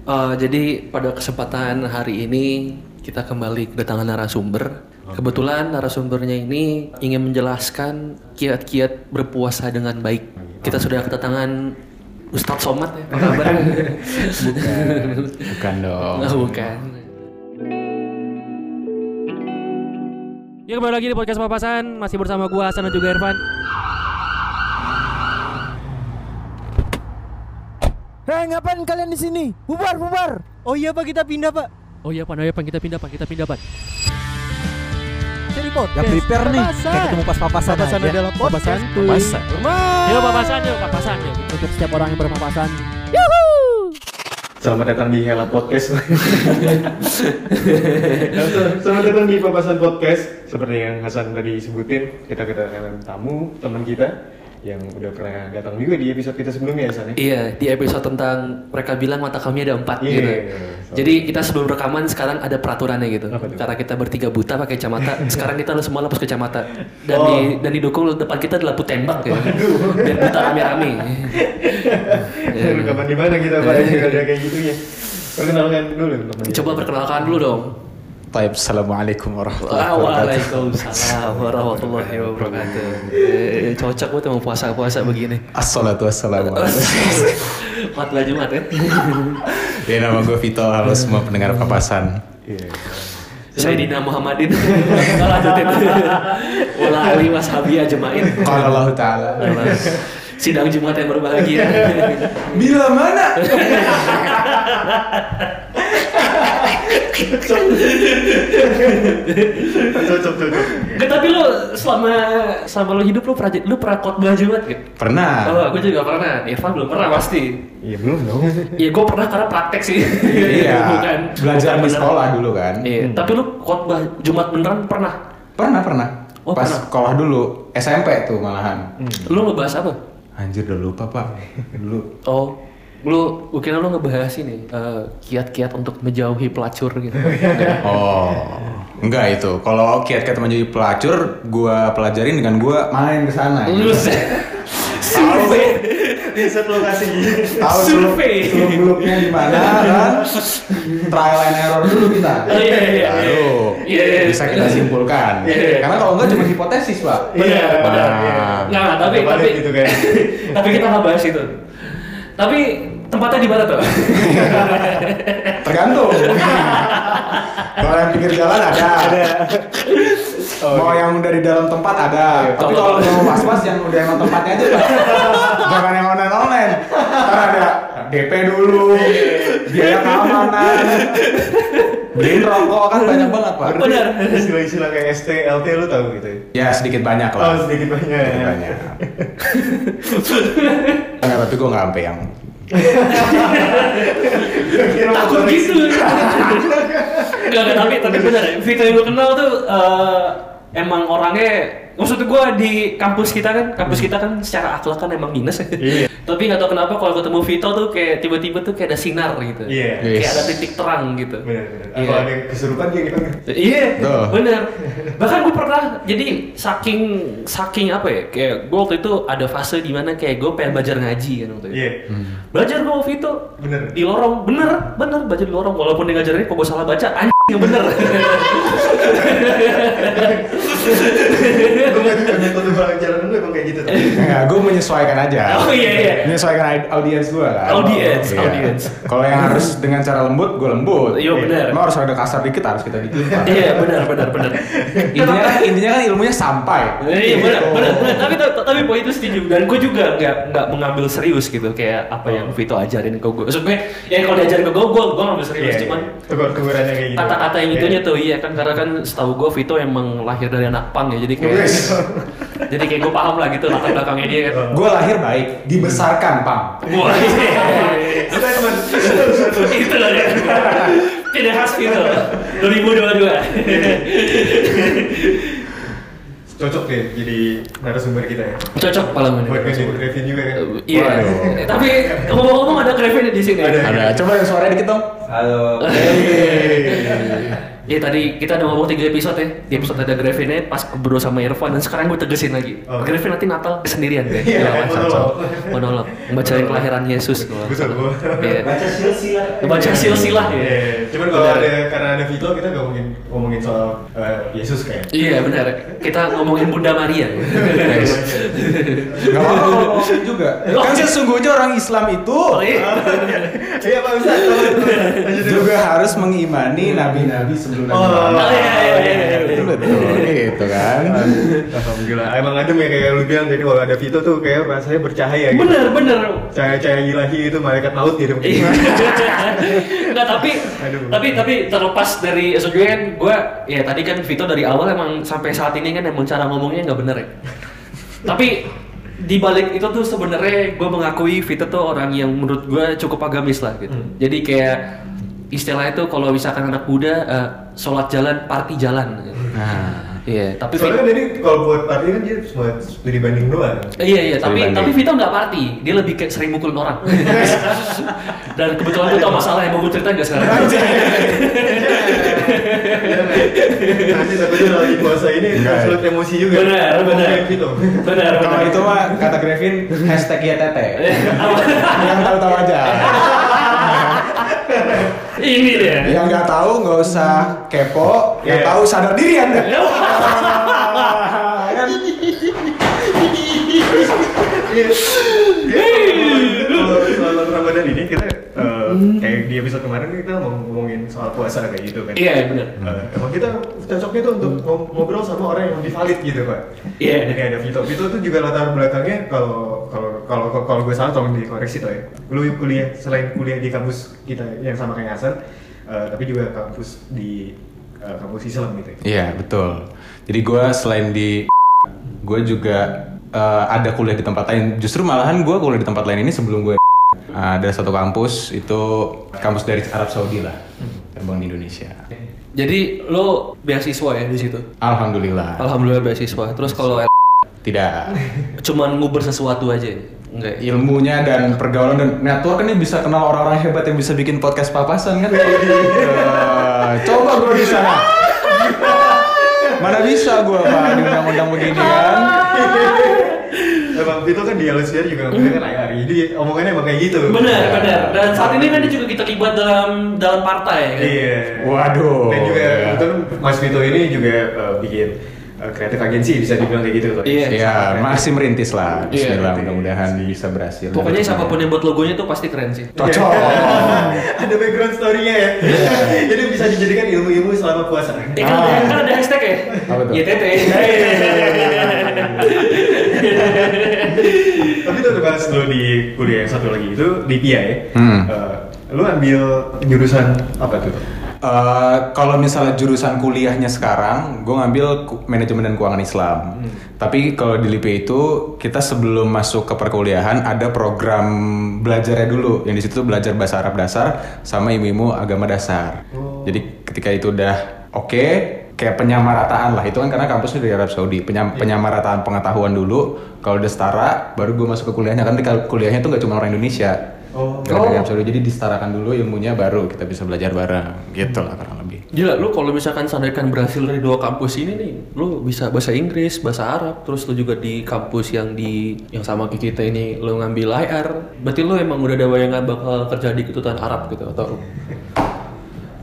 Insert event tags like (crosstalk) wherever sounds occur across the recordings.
Eh, jadi pada kesempatan hari ini kita kembali kedatangan narasumber. Kebetulan narasumbernya ini ingin menjelaskan kiat-kiat berpuasa dengan baik. Kita sudah kedatangan Ustadz Somad ya, apa (laughs) kabar? Bukan dong. Nah, bukan. Ya kembali lagi di podcast papasan masih bersama gua Hasan dan juga Irfan. Hei, ngapain kalian di sini? Bubar, bubar. Oh iya pak kita pindah pak. Oh iya pak, oh iya pak kita pindah pak, kita pindah pak. Jadi podcast. Gak prepare nih Papasan. Kayak ketemu pas papasan Papasan aja adalah podcast. Papasan. Papasan Yuk papasan yuk, papasan yuk. Untuk setiap orang yang berpapasan. Selamat datang di Hela Podcast. (laughs) Selamat datang di Papasan Podcast. Seperti yang Hasan tadi sebutin, kita kedatangan tamu teman kita yang udah pernah datang juga di episode kita sebelumnya ya. Iya, di episode tentang mereka bilang mata kami ada empat Iya. gitu. Jadi kita sebelum rekaman sekarang ada peraturannya gitu. Karena kita bertiga buta pakai kacamata, (laughs) sekarang kita lu semua lepas kacamata. Dan Oh. di dan didukung depan kita adalah lampu tembak ya. Dan buta rame-rame. (laughs) Iya. Rekaman di mana kita Pak? (laughs) Ada kayak gitunya. Perkenalkan dulu. Coba perkenalkan dulu dong. Taib, Assalamualaikum warahmatullahi Ah, wabarakatuh. Waalaikumsalam warahmatullahi wabarakatuh. Eh, cocok buat emang puasa-puasa begini. Assalatu wassalamu ala (laughs) Matlah Jumat ya. (laughs) Ya nama gue Vito, halo semua pendengar papasan. Saya Dina Muhammadin. (laughs) Lanjutin. Wala ali washabi ajmain. Qala Allah Ta'ala. Sidang Jumat yang berbahagia. Bila mana? Cocok cocok. Nggak, tapi lu selama selama lu hidup lu pernah lu pernah khotbah Jumat gitu? Pernah. Oh, aku juga pernah. Irfan belum pernah pasti. Iya belum dong. Iya, gue pernah karena praktek sih. Iya. (laughs) bukan Belajar bukan di beneran. sekolah dulu kan. Iya, tapi lu khotbah Jumat beneran pernah? Pernah, pernah. Oh, Pas pernah. sekolah dulu, SMP tuh malahan. Lu ngebahas apa? Anjir udah lupa pak. Dulu. Oh, lu gue kira lu ngebahas ini eh, kiat-kiat untuk menjauhi pelacur gitu. (laughs) Oh, enggak itu. Kalau kiat-kiat menjadi pelacur, gua pelajarin dengan gua main ke sana. Gitu. survei. (laughs) Riset lokasi. Tahu Survei. seluk beluknya di mana kan? Trial and error dulu kita. Oh, iya, iya, iya. Baru Iya, iya. bisa kita simpulkan. Iya, iya. Karena kalau enggak cuma hipotesis pak. Iya, benar. iya. Nggak, tapi tapi gitu kan. (laughs) tapi kita nggak bahas itu. Tapi tempatnya di mana tuh? (laughs) Tergantung. kalau yang pinggir jalan ada. mau yang udah di dalam tempat ada. Tapi kalau mau mas-mas yang udah emang tempatnya aja. Jangan yang online online. Ntar ada DP dulu, biaya keamanan, beliin rokok kan banyak banget pak. Benar. Istilah-istilah kayak ST, LT lu tahu gitu ya? Ya sedikit banyak Oh lah. sedikit banyak. Sedikit banyak. (laughs) Enggak, tapi gue nggak sampai yang Takut gitu. Enggak, tapi tapi benar ya. Vito yang gue kenal tuh eh, emang orangnya maksud gue di kampus kita kan kampus kita kan secara akhlak kan emang minus ya. Iya. (laughs) tapi nggak tahu kenapa kalau ketemu Vito tuh kayak tiba-tiba tuh kayak ada sinar gitu. Iya. Kayak Yes. ada titik terang gitu. Bener, bener. Iya. Kalau ada yang kesurupan dia gitu (laughs) Iya, Tuh. bener. (laughs) Bahkan gue pernah, jadi saking saking apa ya, kayak gue waktu itu ada fase di mana kayak gue pengen belajar ngaji kan waktu itu. Iya. Belajar gue Vito, Bener. di lorong, bener, bener belajar di lorong. Walaupun dia ngajarinnya kok gue salah baca, anjing yang bener. Gue pelajaran gue emang kayak gitu. Enggak, gue menyesuaikan aja. Oh, iya, iya. Menyesuaikan aud- audiens gue kan. Audiens, Iya. audiens. Kalau yang harus dengan cara lembut, gue lembut. Iya, benar. Emang harus ada kasar dikit, harus kita dikit. Iya, bener, bener, bener. intinya kan intinya kan ilmunya sampai. Iya benar, benar, benar. Tapi tapi poin itu setuju dan gue juga nggak nggak mengambil serius gitu kayak apa yang Vito ajarin ke gue. Maksudnya ya kalau diajarin ke gue, gue gue ngambil serius. Iya, Cuman tegur-tegurannya kayak gitu. Kata-kata yang itunya tuh iya kan karena kan setahu gue Vito emang lahir dari anak pang ya jadi kayak (laughs) jadi kayak gue paham lah gitu latar belakangnya dia kan. Gue lahir baik, dibesarkan, Pang. Wah, Statement. itu lah ya. Tidak khas Vito. (laughs) 2022. (laughs) Cocok deh jadi narasumber kita ya. Cocok pengalaman Buat ini. ngedit Revin juga kan. Iya. Waduh. Tapi ngomong-ngomong ada Kevin di sini. Ada. Ada, coba yang suaranya dikit dong. Halo. (laughs) Ya tadi kita udah ngomong tiga episode ya. Di episode ada Grevin pas berdua sama Irfan dan sekarang gue tegesin lagi. Oh. Grevin nanti Natal sendirian deh. Iya, Iya, monolog. Monolog. Membacain kelahiran Yesus. Buset, gua. Iya. Baca silsilah. Baca silsilah ya. Iya, cuman kalau ada karena ada Vito kita ngomongin ngomongin soal eh, Yesus kayak. Iya benar. Kita ngomongin Bunda Maria. Gak apa-apa kalau ngomongin juga. Kan sesungguhnya orang Islam itu Oh, iya. (laughs) Iya Pak Ustaz. juga harus mengimani nabi-nabi sebelum nabi Oh, Muhammad. iya, iya, iya, iya. Itu betul gitu kan. Alhamdulillah. Emang adem ya kayak lu bilang tadi kalau ada Vito tuh kayak rasanya bercahaya gitu. Bener bener. Cahaya-cahaya ilahi itu malaikat maut gitu Iya. (laughs) Enggak tapi Aduh. tapi tapi terlepas dari sebenarnya kan gue ya tadi kan Vito dari awal emang sampai saat ini kan emang cara ngomongnya nggak bener ya. tapi di balik itu tuh sebenarnya gue mengakui Vito tuh orang yang menurut gue cukup agamis lah gitu. Hmm. Jadi kayak istilahnya itu kalau misalkan anak muda eh, sholat jalan, party jalan. gitu. Nah, Iya, tapi Soalnya kan jadi kalau buat party kan dia cuma studi banding doang. Eh, Iya iya, tapi Sering tapi banding. Vito nggak party, dia lebih kayak sering mukulin orang. (laughs) Dan kebetulan gue tau masalah yang mau gue ceritain gak sekarang. Nanti takutnya lagi puasa ini sulit emosi juga. Benar, benar. Vito. Benar. kalau itu mah kata Grevin hashtag ya (laughs) tete. Yang tahu-tahu aja. Ini dia. Yang nggak tahu nggak usah kepo, yang Iya. tahu sadar diri anda. (laughs) Kan? Ramadan ini kita eh, kayak di episode kemarin kita mau ngomongin soal puasa kayak gitu kan. Iya benar. Eh, emang kita cocoknya tuh untuk ngobrol sama orang yang lebih valid gitu pak. Iya. Jadi ada Vito. Vito tuh juga latar belakangnya kalau kalau kalau kalau gue salah tolong dikoreksi tuh ya. Lu kuliah selain kuliah di kampus kita yang sama kayak Hasan, eh, tapi juga kampus di eh, kampus Islam gitu. ya. Iya betul. Jadi gue selain di gue juga eh, ada kuliah di tempat lain. Justru malahan gue kuliah di tempat lain ini sebelum gue ada satu kampus itu kampus dari Arab Saudi lah, terbang di Indonesia. Jadi lo beasiswa ya di situ. Alhamdulillah. Alhamdulillah beasiswa. Terus kalau Tidak. (laughs) cuman nguber sesuatu aja. Enggak. ya? Ilmunya dan pergaulan dan network ini bisa kenal orang-orang hebat yang bisa bikin podcast papasan kan? Eh, (laughs) coba gue di sana. (laughs) Mana bisa gue pak di undang-undang begini kan? Vito kan di LSPR juga ngomongnya kan IR, jadi omongannya emang kayak gitu. Benar, benar. Dan saat ini kan dia juga kita terlibat dalam dalam partai kan. Iya. Waduh. Dan juga ya. kebetulan Mas Vito ini juga eh, bikin kreatif agensi bisa dibilang kayak gitu tuh. Iya. Ya masih merintis lah. Iya, Bismillah merintis. mudah-mudahan bisa berhasil. Pokoknya siapa pun yang buat logonya tuh pasti keren sih. cocok. (laughs) Ada background story-nya ya. Jadi bisa dijadikan ilmu-ilmu selama puasa. Eh kan, Ah. kan ada hashtag ya? Apa tuh? YTT. (laughs) Tapi tuh pas lo di kuliah yang satu lagi itu di PIA ya. Hmm. eh, lo ambil jurusan apa tuh? Eh, kalau misalnya jurusan kuliahnya sekarang, gue ngambil manajemen dan keuangan Islam. Tapi kalau di LIPI itu kita sebelum masuk ke perkuliahan ada program belajarnya dulu, yang di situ belajar bahasa Arab dasar sama ilmu agama dasar. Jadi ketika itu udah oke, kayak penyamarataan lah. Itu kan karena kampusnya dari Arab Saudi. Penyam- penyamarataan pengetahuan dulu. Kalau udah setara, baru gue masuk ke kuliahnya. Kan di kuliahnya tuh nggak cuma orang Indonesia. Oh. Arab Saudi. Jadi disetarakan dulu ilmunya, baru kita bisa belajar bareng. Gitu lah kurang lebih. Gila, lu kalau misalkan sandarkan berhasil dari dua kampus ini nih, lu bisa bahasa Inggris, bahasa Arab, terus lu juga di kampus yang di yang sama kayak kita ini lu ngambil IR, berarti lu emang udah ada bayangan bakal kerja di kedutaan Arab gitu atau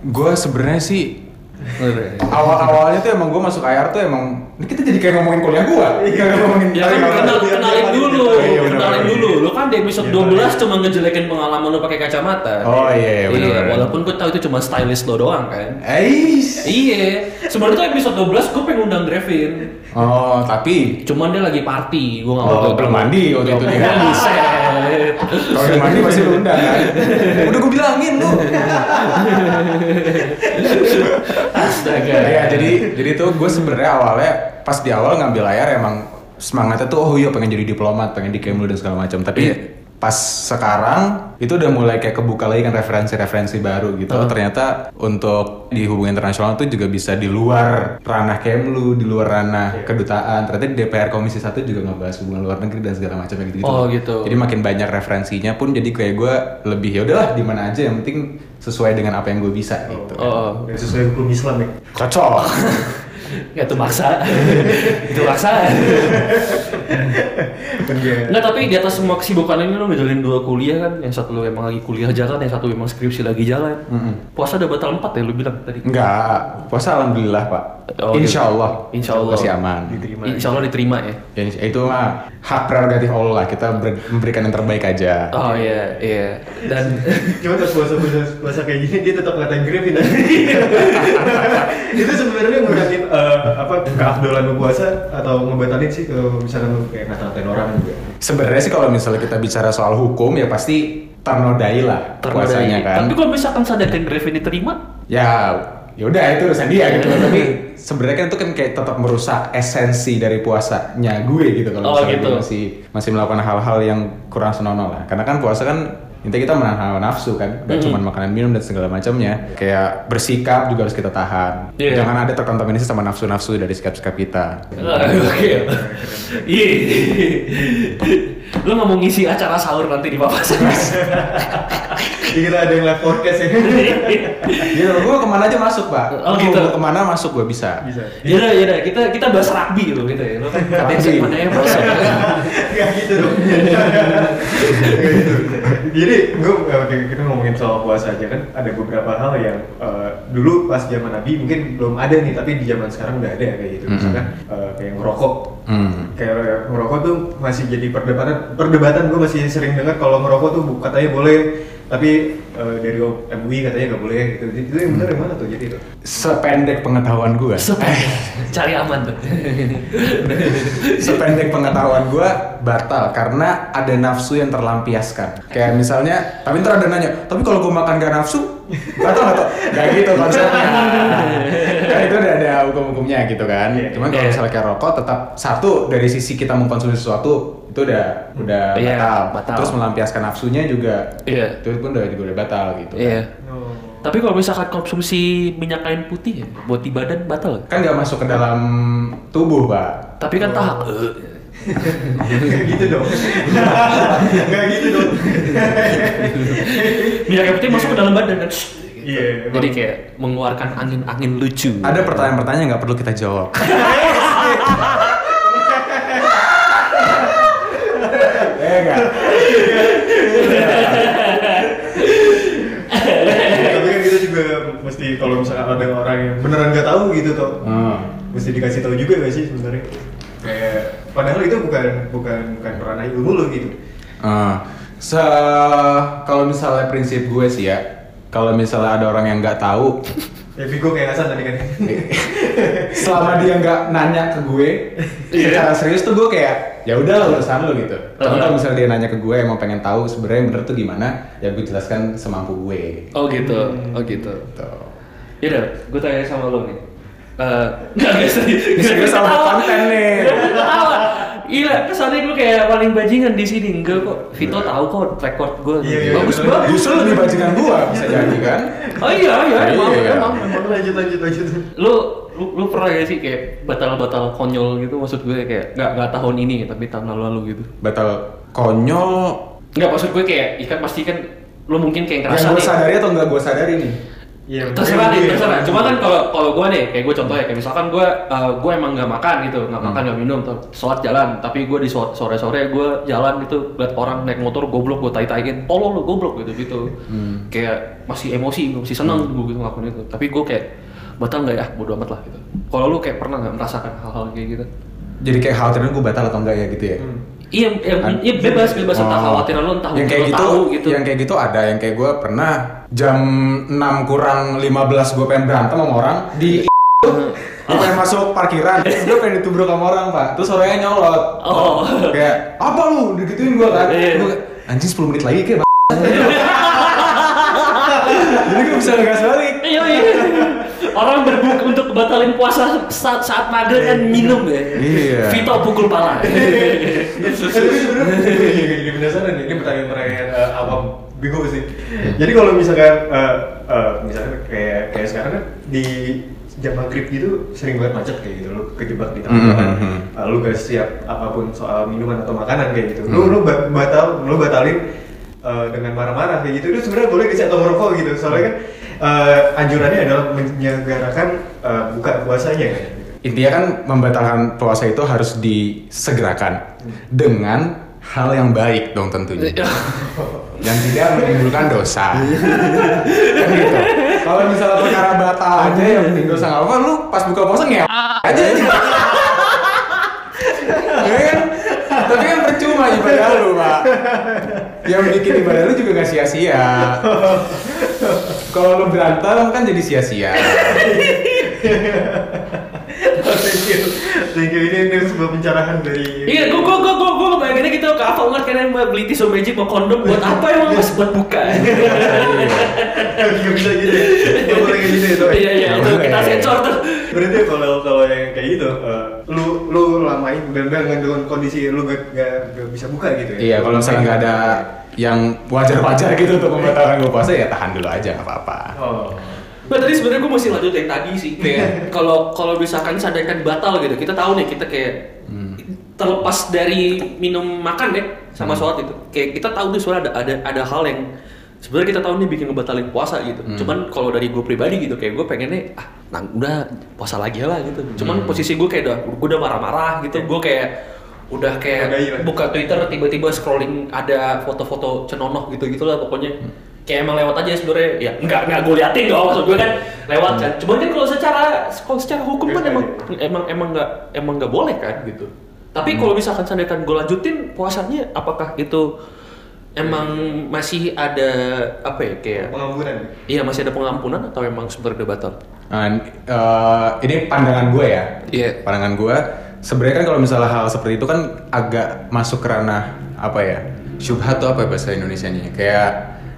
Gue sebenarnya sih? Awal-awalnya tuh emang gue masuk IR tuh emang ini kita jadi kayak ngomongin kuliah gue. (laughs) Kayak ngomongin Ya kan kenal, kenalin dulu, Iya, bener, kenalin bener. dulu. Lu kan di episode 12 cuma ngejelekin pengalaman lu pakai kacamata. Oh, iya, iya, Iya, walaupun gue tahu itu cuma stylist lo doang kan. Eis. Iya, sebenarnya tuh episode 12 gue pengen undang Grevin. Oh tapi Cuman dia lagi party, gue nggak Oh, mau belum mandi waktu itu dia. Kalau udah mandi pasti lu undang kan. Udah gue bilangin lu. (laughs) Astaga. ya jadi jadi tuh gue sebenarnya awalnya pas di awal ngambil IR emang semangatnya tuh oh iya pengen jadi diplomat, pengen di Kemlu dan segala macam. Tapi Iya. Pas sekarang itu udah mulai kayak kebuka lagi kan referensi-referensi baru gitu. Oh, ternyata untuk di hubungan internasional itu juga bisa di luar ranah Kemlu, di luar ranah kedutaan. Ternyata di DPR Komisi 1 juga ngebahas hubungan luar negeri dan segala macam gitu gitu. Oh, gitu. Jadi makin banyak referensinya pun jadi kayak gue lebih ya udahlah di mana aja yang penting sesuai dengan apa yang gue bisa gitu. Oh, Dan sesuai hukum Islam ya. Cocok. (laughs) ya itu maksa. itu maksa. Enggak, tapi di atas semua kesibukan ini lo ngejalanin dua kuliah kan. Yang satu lo emang lagi kuliah jalan, yang satu emang skripsi lagi jalan. Puasa udah batal empat ya lo bilang tadi. Enggak, puasa alhamdulillah pak. Oh, Insya gitu. Allah. Insya Allah. Masih aman. Insya Allah diterima ya. Ya, itu mah hak prerogatif Allah lah. Kita ber- memberikan yang terbaik aja. Oh iya, iya. Dan (laughs) Cuma pas puasa puasa puasa kayak gini dia tetap ngatain Griffin (laughs) itu sebenarnya ngurangin eh, apa keafdolan lu puasa atau ngebatalin sih kalau misalkan lu kayak ngata-ngatain orang juga. Sebenarnya sih kalau misalnya kita bicara soal hukum ya pasti ternodai lah puasanya kan. Tapi kalau misalkan sadar Griffin diterima, Ya, ya udah itu urusan dia gitu. (laughs) Tapi sebenarnya kan itu kan kayak tetap merusak esensi dari puasanya gue gitu kalau Oh, misalnya gitu. masih masih melakukan hal-hal yang kurang senonoh lah. Karena kan puasa kan intinya kita menahan hawa nafsu kan, gak cuma makanan minum dan segala macamnya. Kayak bersikap juga harus kita tahan. Iya. Jangan ada terkontaminasi sama nafsu-nafsu dari sikap-sikap kita. Oke. Iya. Lo mau ngisi acara sahur nanti di papasan? Jadi kita ada yang live podcast ya. Gitu, gue ke mana aja masuk pak. Oh, Gua gitu. mau ke mana masuk gue bisa. Bisa. Yaudah, yaudah. Kita kita bahas rugby lo gitu ya. Lo kan katanya mana ya masuk. Gak gitu dong. Gitu. Jadi gue oke kita ngomongin soal puasa aja kan ada beberapa hal yang eh, dulu pas zaman Nabi mungkin belum ada nih tapi di zaman sekarang udah ada kayak gitu. Misalkan eh, kayak ngerokok. Hmm. Kayak ngerokok tuh masih jadi perdebatan perdebatan gue masih sering dengar kalau ngerokok tuh katanya boleh tapi eh, dari MUI katanya nggak boleh gitu. Itu yang benar yang mana tuh jadi itu? Sependek pengetahuan gue. Cari aman tuh. (laughs) Sependek pengetahuan gue batal karena ada nafsu yang terlampiaskan. Kayak misalnya, tapi ntar ada nanya, tapi kalau gue makan gak nafsu, batal gak tuh? Gak gitu konsepnya. (laughs) kan itu udah ada hukum-hukumnya gitu kan. Cuman kalau Iya. misalnya kayak rokok, tetap satu dari sisi kita mengkonsumsi sesuatu itu udah udah Iya, batal. batal. Terus melampiaskan nafsunya juga, Iya. itu pun udah juga udah batal gitu. Iya. Oh. Tapi kalau misalkan konsumsi minyak kain putih ya, buat di badan batal. Kan gak masuk ke dalam tubuh, pak. Tapi kan tahap. (laughs) Gak gitu dong. (laughs) Gak gitu dong. (laughs) minyak kain putih masuk ke dalam badan kan. Iya. Jadi kayak mengeluarkan angin-angin lucu. Ada pertanyaan-pertanyaan nggak perlu kita jawab. Eh enggak. tapi kan kita juga mesti kalau misalkan ada orang yang beneran nggak tahu gitu toh Hmm. mesti dikasih tahu juga gak sih sebenarnya kayak padahal itu bukan bukan bukan ranah ilmu lo gitu Eh, se kalau misalnya prinsip gue sih ya, kalau misalnya ada orang yang nggak tahu, ya Vigo kayak Hasan tadi kan (laughs) selama dia nggak nanya ke gue, secara serius tuh gue kayak ya udah urusan lo gitu. Tapi kalau misalnya dia nanya ke gue emang pengen tahu sebenarnya yang bener tuh gimana, ya gue jelaskan semampu gue. Oh gitu, oh gitu. Tuh. Yaudah, gue tanya sama lo nih. Eh, nggak nggak serius. Serius sama Ketawa. konten nih. Ketawa. Gila, kesannya gue kayak paling bajingan di sini. Enggak kok. Vito tahu kok record gue. Iya, iya, bagus bener. bagus. Justru lebih bajingan gue bisa jadi kan? Oh iya iya, emang Iya. emang emang. lanjut lanjut lanjut Lu lu, lu pernah gak sih kayak batal-batal konyol gitu maksud gue kayak nggak nggak tahun ini tapi tahun lalu gitu. Batal konyol Nggak maksud gue kayak ikan pasti kan lu mungkin kayak yang ngerasa gue nih. sadari atau nggak gue sadari nih? Iya, terserah nih mungkin terserah. dia- cuma kan kalau kalau gue nih kayak gue contoh ya kayak misalkan gue uh, gue emang nggak makan gitu nggak makan nggak minum tuh sholat jalan. Tapi gue di sore sore gue jalan gitu liat orang naik motor goblok gue tai taiin tolol lu goblok gitu gitu. Kayak masih emosi masih seneng gue gitu ngelakuin itu. Tapi gue kayak batal nggak ya? Bodo amat lah gitu. Kalau lu kayak pernah nggak merasakan hal-hal kayak gitu? Jadi kayak khawatiran gue batal atau enggak ya gitu ya? Iya iya, An- iya bebas bebas. Entah Oh. khawatiran lu entah yang kayak gitu, tahu gitu. yang kayak gitu ada yang kayak gue pernah jam 6 kurang 15 gue pengen berantem sama orang di (laughs) gue pengen masuk parkiran. Terus gue pengen ditubruk sama orang pak. Terus orangnya nyolot. Oh. kayak apa lu? Digituin gue kan. Iya. Gua, anjing 10 menit lagi kayak (laughs) jadi gue bisa ngegas balik. Iya iya. Orang berbuka untuk batalin puasa saat, saat mager kan minum ya. Iya. Vito pukul pala. Tapi sebenarnya jadi penasaran nih, ini pertanyaan-pertanyaan eh, awam bingung sih. Jadi kalau misalkan eh, eh, misalkan kayak kayak sekarang kan di jam maghrib gitu sering banget macet kayak gitu, lu kejebak di tengah jalan, Mhm. Eh, lu gak siap apa pun soal minuman atau makanan kayak gitu. Lu lu ba- batal, lu batalin eh, dengan marah-marah kayak gitu. Itu sebenarnya boleh sih atau merokok gitu? Soalnya kan eh, anjurannya adalah menyegerakan eh, buka puasanya kan. Intinya kan membatalkan puasa itu harus disegerakan dengan hal yang baik dong tentunya. yang tidak menimbulkan dosa. (laughs) kan gitu. Kalau misalnya perkara batal aja yang penting dosa nggak apa, lu pas buka puasa ngew aja. (laughs) Ya kan? Tapi kan percuma ibadah lu, Pak. Yang bikin ibadah lu juga gak sia-sia. Kalau lu berantem kan jadi sia-sia. Thank you, thank you. Ini, ini sebuah pencerahan dari Iya, gua gua gua gua gua ngebayanginnya gitu ke Alfamart karena mau beli tisu magic mau kondom buat apa emang mas buat buka. Gak bisa gitu ya? Boleh kayak gitu ya? Iya iya itu kita sensor tuh. Berarti kalau kalau yang kayak gitu, eh, lu lu lamain dan dengan dengan kondisi lu gak, gak, gak bisa buka gitu ya? Iya, kalau misalnya nggak ada yang wajar-wajar gitu untuk membatalkan gue puasa ya tahan dulu aja nggak apa-apa. Oh. Nah tadi sebenarnya gue masih lanjut yang tadi sih kayak kalau kalau misalkan sadarkan batal gitu kita tahu nih kita kayak terlepas dari minum makan deh sama sholat itu kayak kita tahu nih soalnya ada ada ada hal yang sebenarnya kita tahu nih bikin ngebatalin puasa gitu. Cuman kalau dari gue pribadi gitu kayak gue pengennya ah nah, udah puasa lagi lah gitu. Cuman posisi gue kayak udah gue udah marah-marah gitu gue kayak udah kayak buka Twitter tiba-tiba scrolling ada foto-foto cenonoh gitu gitulah pokoknya kayak emang lewat aja sebenarnya ya nggak nggak gue liatin dong maksud gue kan lewat kan cuman kan kalau secara kalau secara hukum kan emang emang emang nggak emang nggak boleh kan gitu tapi kalau misalkan seandainya gue lanjutin puasanya apakah itu emang masih ada apa ya kayak Pengampunan. iya masih ada pengampunan atau emang sebenarnya batal Nah, eh, ini pandangan gue ya. Iya. Pandangan gue. Sebenarnya kan kalau misalnya hal seperti itu kan agak masuk ke ranah apa ya? Syubhat tuh apa ya bahasa Indonesianya? Kayak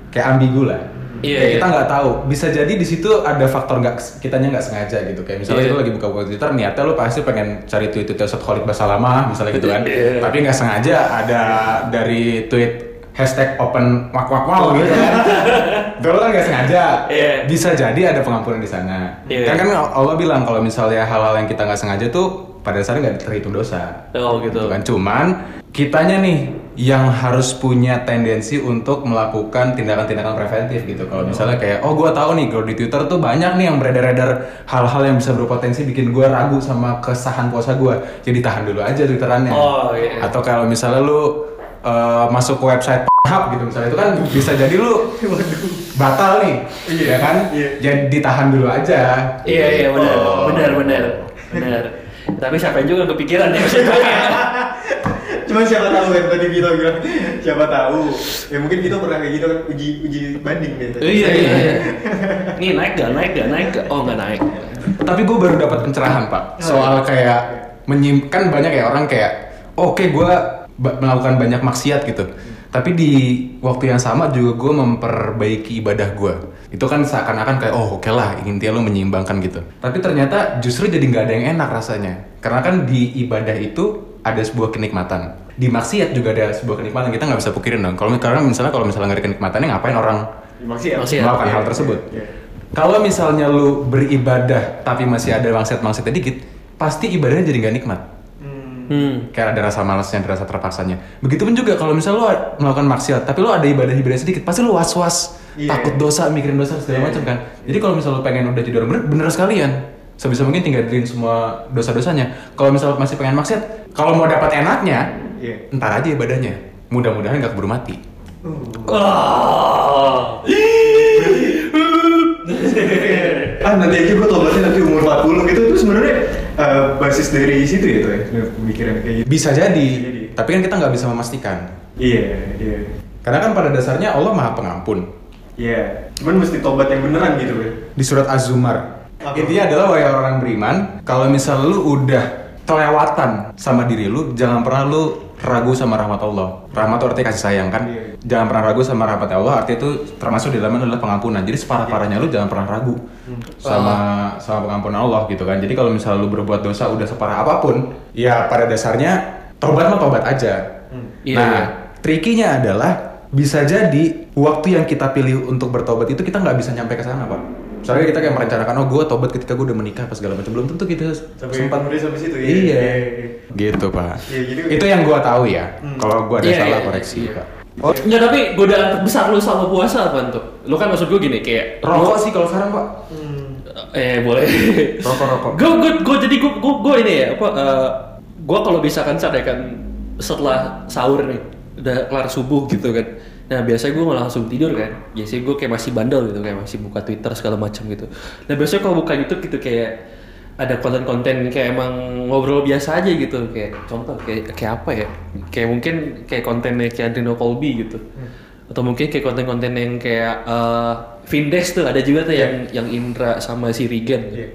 kayak ambigu lah. Iya, Kayak iya. kita nggak tahu. Bisa jadi di situ ada faktor nggak kitanya nggak sengaja gitu. Kayak misalnya Iya. itu lagi buka-buka Twitter, niatnya lu pasti pengen cari tweet-tweet Ustadz Khalid Basalamah misalnya gitu kan. Iya. Tapi nggak sengaja ada dari tweet hashtag open wak wak wow gitu kan. Itu lu kan nggak sengaja. Iya. Bisa jadi ada pengampunan di sana. Iya. Kan kan Allah bilang kalau misalnya hal-hal yang kita nggak sengaja tuh pada dasarnya nggak terhitung dosa. oh gitu Gitu kan. Cuman kitanya nih yang harus punya tendensi untuk melakukan tindakan-tindakan preventif gitu. Kalau misalnya kayak, oh gue tahu nih kalau di Twitter tuh banyak nih yang beredar-edar hal-hal yang bisa berpotensi bikin gue ragu sama kesahan puasa gue. Jadi tahan dulu aja Twitterannya. Oh, iya. Atau kalau misalnya lu eh, masuk ke website Hub gitu misalnya itu kan bisa jadi lu batal nih, ya kan? Iya. Jadi ditahan dulu aja. Iya iya benar Oh. benar benar benar. Tapi siapa yang juga kepikiran ya maksudnya. (laughs) Cuma siapa tahu kan tadi Vito bilang siapa tahu. Ya mungkin Vito pernah kayak gitu kan uji uji banding tadi. Iya iya. iya. (laughs) Nih naik gak naik gak naik gak? Oh nggak naik. Tapi gue baru dapat pencerahan pak soal kayak menyimpan banyak ya orang kayak oke gue melakukan banyak maksiat gitu. Tapi di waktu yang sama juga gue memperbaiki ibadah gue. Itu kan seakan-akan kayak oh oke lah intinya lo menyeimbangkan gitu. Tapi ternyata justru jadi nggak ada yang enak rasanya. Karena kan di ibadah itu ada sebuah kenikmatan. Di maksiat juga ada sebuah kenikmatan. Kita nggak bisa pukirin dong. Kalau karena misalnya kalau misalnya nggak ada kenikmatannya ngapain orang Maksiat. Maksiat. melakukan Iya, hal tersebut. iya. Kalau misalnya lu beribadah tapi masih ada maksiat-maksiatnya dikit, pasti ibadahnya jadi nggak nikmat. Hmm. Kayak ada rasa malasnya, ada rasa terpaksanya. Begitupun juga kalau misalnya lu melakukan maksiat, tapi lu ada ibadah-ibadah sedikit, pasti lu was-was, Iya. takut dosa, mikirin dosa segala Iya. macam kan. Jadi kalau misalnya lu pengen udah jadi orang bener, bener sekalian. Sebisa mungkin tinggalin semua dosa-dosanya. Kalau misalnya masih pengen maksiat, kalau mau dapat enaknya, Iya. ntar aja ibadahnya. Mudah-mudahan nggak keburu mati. Wah. ah nanti aja gue tobatnya nanti umur 40 gitu itu sebenarnya eh, basis dari situ ya tuh ya pemikiran kayak gitu. Bisa jadi, jadi. tapi kan kita nggak bisa memastikan. Iya iya Karena kan pada dasarnya Allah maha pengampun. iya. Cuman mesti tobat yang beneran gitu ya. Di surat Az-Zumar. Apa? Intinya adalah wahai orang beriman, kalau misal lu udah kelewatan sama diri lu, jangan pernah lu ragu sama rahmat Allah. Rahmat itu artinya kasih sayang kan? Jangan pernah ragu sama rahmat Allah, artinya itu termasuk di dalamnya adalah pengampunan. Jadi separah-parahnya lu jangan pernah ragu sama sama pengampunan Allah gitu kan. Jadi kalau misalnya lu berbuat dosa udah separah apa pun, ya pada dasarnya tobat mah tobat aja. Iya, nah, iya. trikinya adalah bisa jadi waktu yang kita pilih untuk bertobat itu kita nggak bisa nyampe ke sana pak. Misalnya kita kayak merencanakan, oh gue tobat ketika gue udah menikah apa segala macam belum tentu kita Sampai sempat kemudian sampai situ, iya. Iya, Iya, iya. gitu pak. Iya, jadi- itu yang gue tahu ya. Kalau gue ada Iya, salah iya, koreksi iya. pak. Nggak, tapi godaan terbesar lu selama puasa apa tuh? Lu kan maksud gue gini kayak Rokok sih kalau sekarang pak. Eh boleh. (laughs) Rokok rokok. gue gue gue jadi gue gue gue ini ya apa? gue kalau misalkan saya kan setelah sahur nih udah kelar subuh gitu kan. Nah biasanya gue nggak langsung tidur kan. Biasanya gue kayak masih bandel gitu kayak masih buka Twitter segala macam gitu. Nah biasanya kalau buka YouTube gitu kayak ada konten-konten kayak emang ngobrol biasa aja gitu kayak contoh kayak kayak apa ya kayak mungkin kayak kontennya kayak Andrino Colby gitu atau mungkin kayak konten-konten yang kayak eh Vindex tuh ada juga tuh yang yang Indra sama si Regan Iya.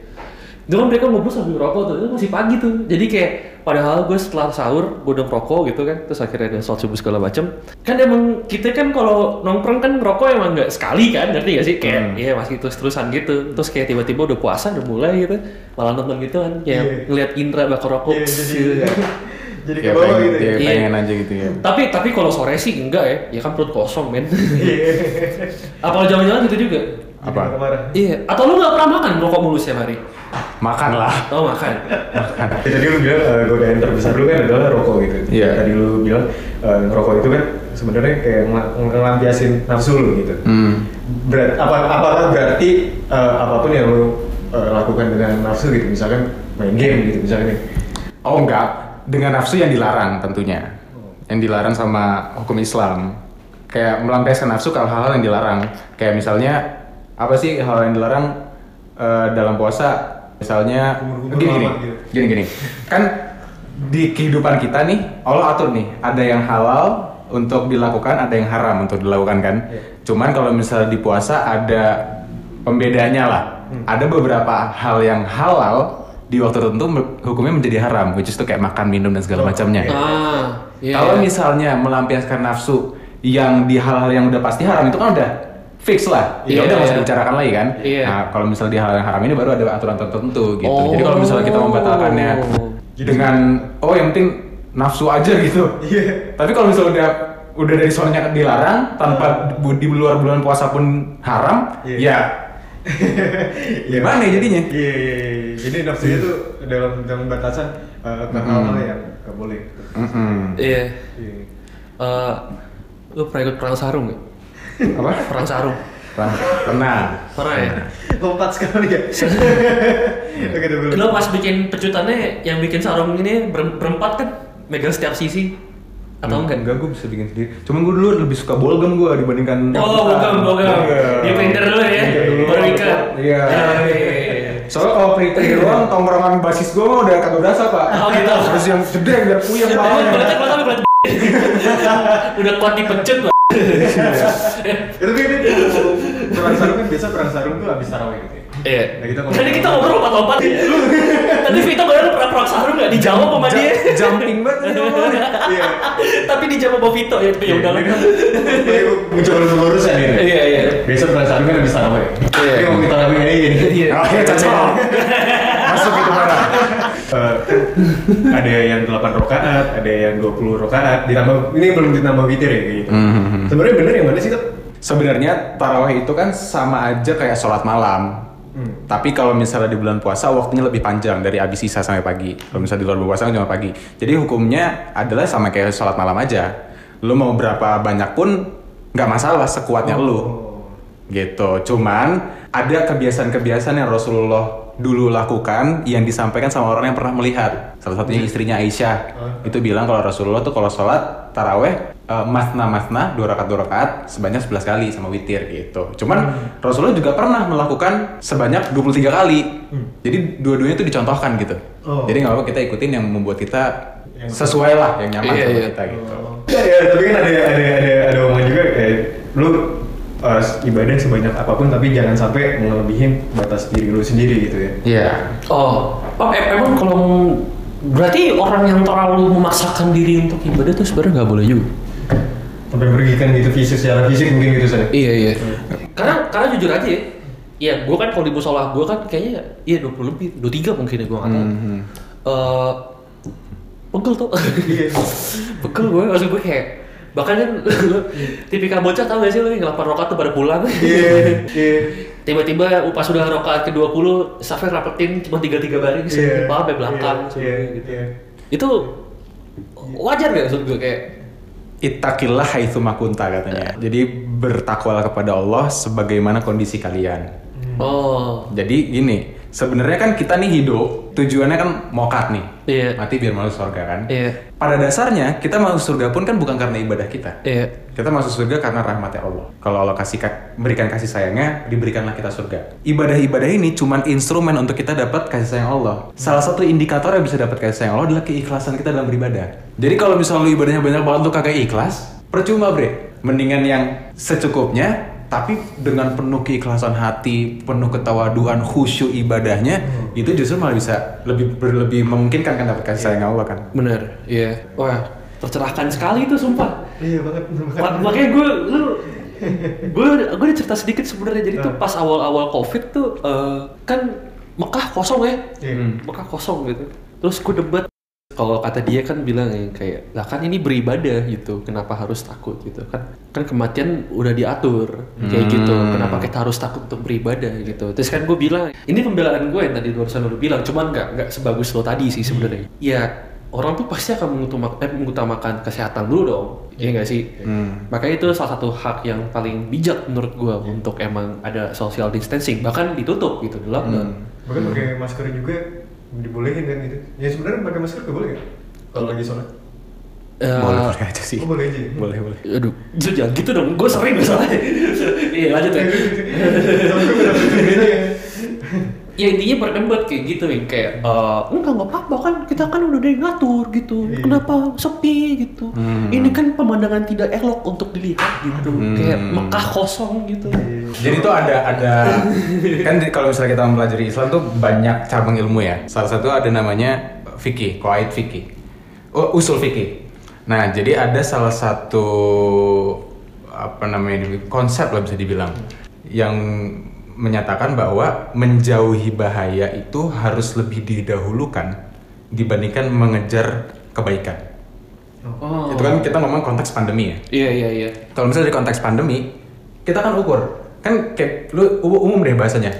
Itu kan mereka ngobrol sambil rokok tuh itu masih pagi tuh jadi kayak padahal gue setelah sahur gue udah rokok gitu kan terus akhirnya ada sholat subuh segala macem kan emang kita kan kalau nongkrong kan ngerokok emang nggak sekali kan ngerti gak sih kayak Hmm. iya masih terus terusan gitu terus kayak tiba-tiba udah puasa udah mulai gitu malah nonton gitu kan kayak Iya. ngeliat Indra bakar rokok Iya, jadi gitu. (laughs) jadi Ya pengen, gitu. ya, ya. Iya. pengen aja gitu ya. tapi tapi kalau sore sih enggak ya ya kan perut kosong men Iya. (laughs) apa jalan-jalan gitu juga Apa? Iya atau lu nggak pernah makan rokok mulu setiap hari Makan lah. oh makan Ya, tadi lu bilang uh, godaan terbesar lu kan adalah rokok gitu. Iya. Tadi lu bilang uh, ngerokok itu kan sebenarnya kayak ngel- ngelampiasin nafsu lu gitu. Hmm. Berat, apa, apakah berarti uh, apa pun yang lu uh, lakukan dengan nafsu gitu, misalkan main game gitu misalkan nih. Oh enggak, dengan nafsu yang dilarang tentunya. Yang dilarang sama hukum Islam. Kayak melampiaskan nafsu ke hal-hal yang dilarang. Kayak misalnya apa sih hal yang dilarang eh, dalam puasa? Misalnya Kumur-kumur gini gini, lama gitu. gini gini. Kan di kehidupan kita nih, Allah atur nih, ada yang halal untuk dilakukan, ada yang haram untuk dilakukan kan. Iya. Cuman kalau misalnya di puasa ada pembedanya lah. Hmm. Ada beberapa hal yang halal di waktu tertentu hukumnya menjadi haram, which is tuh kayak makan, minum dan segala Oh, macamnya. iya. ah iya Kalau iya. misalnya melampiaskan nafsu yang di hal-hal yang udah pasti haram itu kan udah fix lah. Iya. Ya udah nggak usah dibicarakan lagi kan. Iya. Nah, kalau misalnya di hal yang haram ini baru ada aturan tertentu gitu. Jadi kalau misalnya kita membatalkannya Oh. dengan oh yang penting nafsu aja gitu. Iya. Tapi kalau misalnya udah udah dari soalnya dilarang tanpa di luar bulan puasa pun haram, Iya. ya (laughs) Gimana ya jadinya? Iya, iya, iya. Jadi nafsunya tuh dalam dalam batasan uh, ke hal-hal yang nggak boleh. iya Iya. Eh, lu pernah ikut perang sarung gak? Apa? perang sarung Pernah. Pernah. pernah ya Lompat sekali ya. (laughs) Oke, udah belum. lo pas bikin pecutannya yang bikin sarung ini ber- berempat kan megang setiap sisi atau enggak? Enggak, gue bisa bikin sendiri. Cuman gue dulu lebih suka bolgam gue dibandingkan Oh, bukan, bukan. Di printer dulu ya, baru ikat. Iya. Ya, iya, iya. Soalnya kalau printer doang, tongkrongan basis gue mah udah kagak berasa pak. Oh, gitu. Harus yang gede biar puyeng bawahnya. (laughs) udah kuat dipecut lah. Ya, tapi ini perang sarung kan biasa perang sarung tuh habis tarawih gitu ya. Iya. Nah, kita ngomong- Tadi kita ngobrol lompat-lompat. Tadi Vito baru pernah perang sarung nggak dijawab sama dia. Jumping banget. Iya. Tapi dijawab sama Vito ya, tapi ya udah lah. Ini kan mencoba meluruskan ini. Iya, iya. Biasa perang sarung kan habis tarawih. Iya. Ini ngomongin tarawih aja gini. Iya. Iya cocok. (laughs) Masuk itu mana? Eh, ada yang 8 rokaat, ada yang 20 rokaat, ditambah ini belum ditambah witir ya gitu. Mhm. Sebenarnya bener yang mana sih tuh? Sebenarnya tarawih itu kan sama aja kayak sholat malam. Hmm. Tapi kalau misalnya di bulan puasa waktunya lebih panjang dari abis sisa sampai pagi. Kalau misalnya di luar puasa kan cuma pagi. Jadi hukumnya adalah sama kayak sholat malam aja. Lu mau berapa banyak pun nggak masalah sekuatnya lu. Oh. Gitu. Cuman ada kebiasaan-kebiasaan yang Rasulullah dulu lakukan yang disampaikan sama orang yang pernah melihat. Salah satunya istrinya Aisyah. Itu bilang kalau Rasulullah tuh kalau sholat taraweh eh, masna masna dua rakaat dua rakaat sebanyak 11 kali sama witir gitu. Cuman Rasulullah juga pernah melakukan sebanyak 23 kali. Jadi dua-duanya itu dicontohkan gitu. Oh. Jadi nggak apa kita ikutin yang membuat kita Yang- sesuai lah yang nyaman Iya, sama iya. kita gitu. Ya, ya, tapi kan ada ada ada ada omongan juga kayak lu uh, ibadah sebanyak apa pun tapi jangan sampai melebihin batas diri lu sendiri gitu ya. Iya. Oh, oh em- emang kalau Berarti orang yang terlalu memaksakan diri untuk ibadah tuh sebenarnya nggak boleh juga. Sampai merugikan gitu fisik secara fisik mungkin gitu saya. Iya iya. Karena karena jujur aja ya. Iya, gue kan kalau di musola gue kan kayaknya iya 20 lebih, 23 mungkin ya gue nggak tahu. Eh, pegel tuh. (laughs) pegel gue, maksud gue kayak bahkan kan (laughs) lu tipikal bocah tau gak sih lu yang 8 rokat tuh pada pulang Iya, (laughs) iya. tiba-tiba pas udah rokat ke 20 Safir rapetin cuma 3-3 baris yeah. sampai belakang suruh iya, gitu. iya. itu wajar gak maksud gue kayak Ittaqillah haitsu makunta katanya. Jadi bertakwalah kepada Allah sebagaimana kondisi kalian. oh Jadi gini, sebenarnya kan kita nih hidup tujuannya kan mokat nih. Iya. Mati biar masuk surga kan. iya Pada dasarnya kita masuk surga pun kan bukan karena ibadah kita. iya Kita masuk surga karena rahmatnya Allah. Kalau Allah kasih berikan kasih sayangnya, diberikanlah kita surga. Ibadah-ibadah ini cuman instrumen untuk kita dapat kasih sayang Allah. Salah satu indikator yang bisa dapat kasih sayang Allah adalah keikhlasan kita dalam beribadah. Jadi kalau misalnya lu ibadahnya banyak banget lu kagak ikhlas, percuma bre. Mendingan yang secukupnya, tapi dengan penuh keikhlasan hati, penuh ketawaduan, khusyuk ibadahnya, itu justru malah bisa lebih lebih memungkinkan kan dapat kasih sayang Allah kan. bener iya. Wah tercerahkan sekali itu sumpah. Iya banget. Ma- makanya gue lu gue gue cerita sedikit sebenarnya. Jadi tuh pas awal-awal covid tuh eh, kan Mekah kosong ya? Iya. Mekah kosong gitu. Terus gue debat kalau kata dia kan bilang yang kayak lah kan ini beribadah gitu kenapa harus takut? gitu. Kan kan kematian udah diatur kayak gitu. Kenapa kita harus takut untuk beribadah gitu? Terus kan gue bilang ini pembelaan gue yang tadi barusan lo bilang cuman nggak nggak sebagus lo tadi sih sebenarnya. Ya orang tuh pasti akan mengutamakan, eh, mengutamakan kesehatan dulu dong iya nggak sih? Makanya itu salah satu hak yang paling bijak menurut gue untuk emang ada social distancing bahkan ditutup gitu di lockdown. Bahkan pakai masker juga dibolehin kan gitu. Ya sebenarnya pakai masker gak boleh kan? Kalau lagi sholat. Eh, boleh boleh aja sih. Oh boleh aja. ya? Boleh boleh. Aduh, jangan gitu dong. Gue sering masalahnya. (laughs) Iya, lanjut ya. Tapi gue beda beda ya. ya intinya berdebat kayak gitu yang kayak eh, enggak nggak apa-apa kan kita kan udah yang ngatur gitu Iya. kenapa sepi gitu ini kan pemandangan tidak elok untuk dilihat gitu kayak Mekah kosong gitu Jadi itu ada ada (laughs) kan kalau misalnya kita mempelajari Islam tuh banyak cabang ilmu ya. Salah satu ada namanya fikih, qawaid fikih. Usul fikih. Nah, jadi ada salah satu apa namanya konsep lah bisa dibilang yang menyatakan bahwa menjauhi bahaya itu harus lebih didahulukan dibandingkan mengejar kebaikan. oh. Itu kan kita ngomong konteks pandemi ya? Iya iya iya. Kalau misalnya di konteks pandemi kita kan ukur. Kan kayak lu umum deh bahasanya.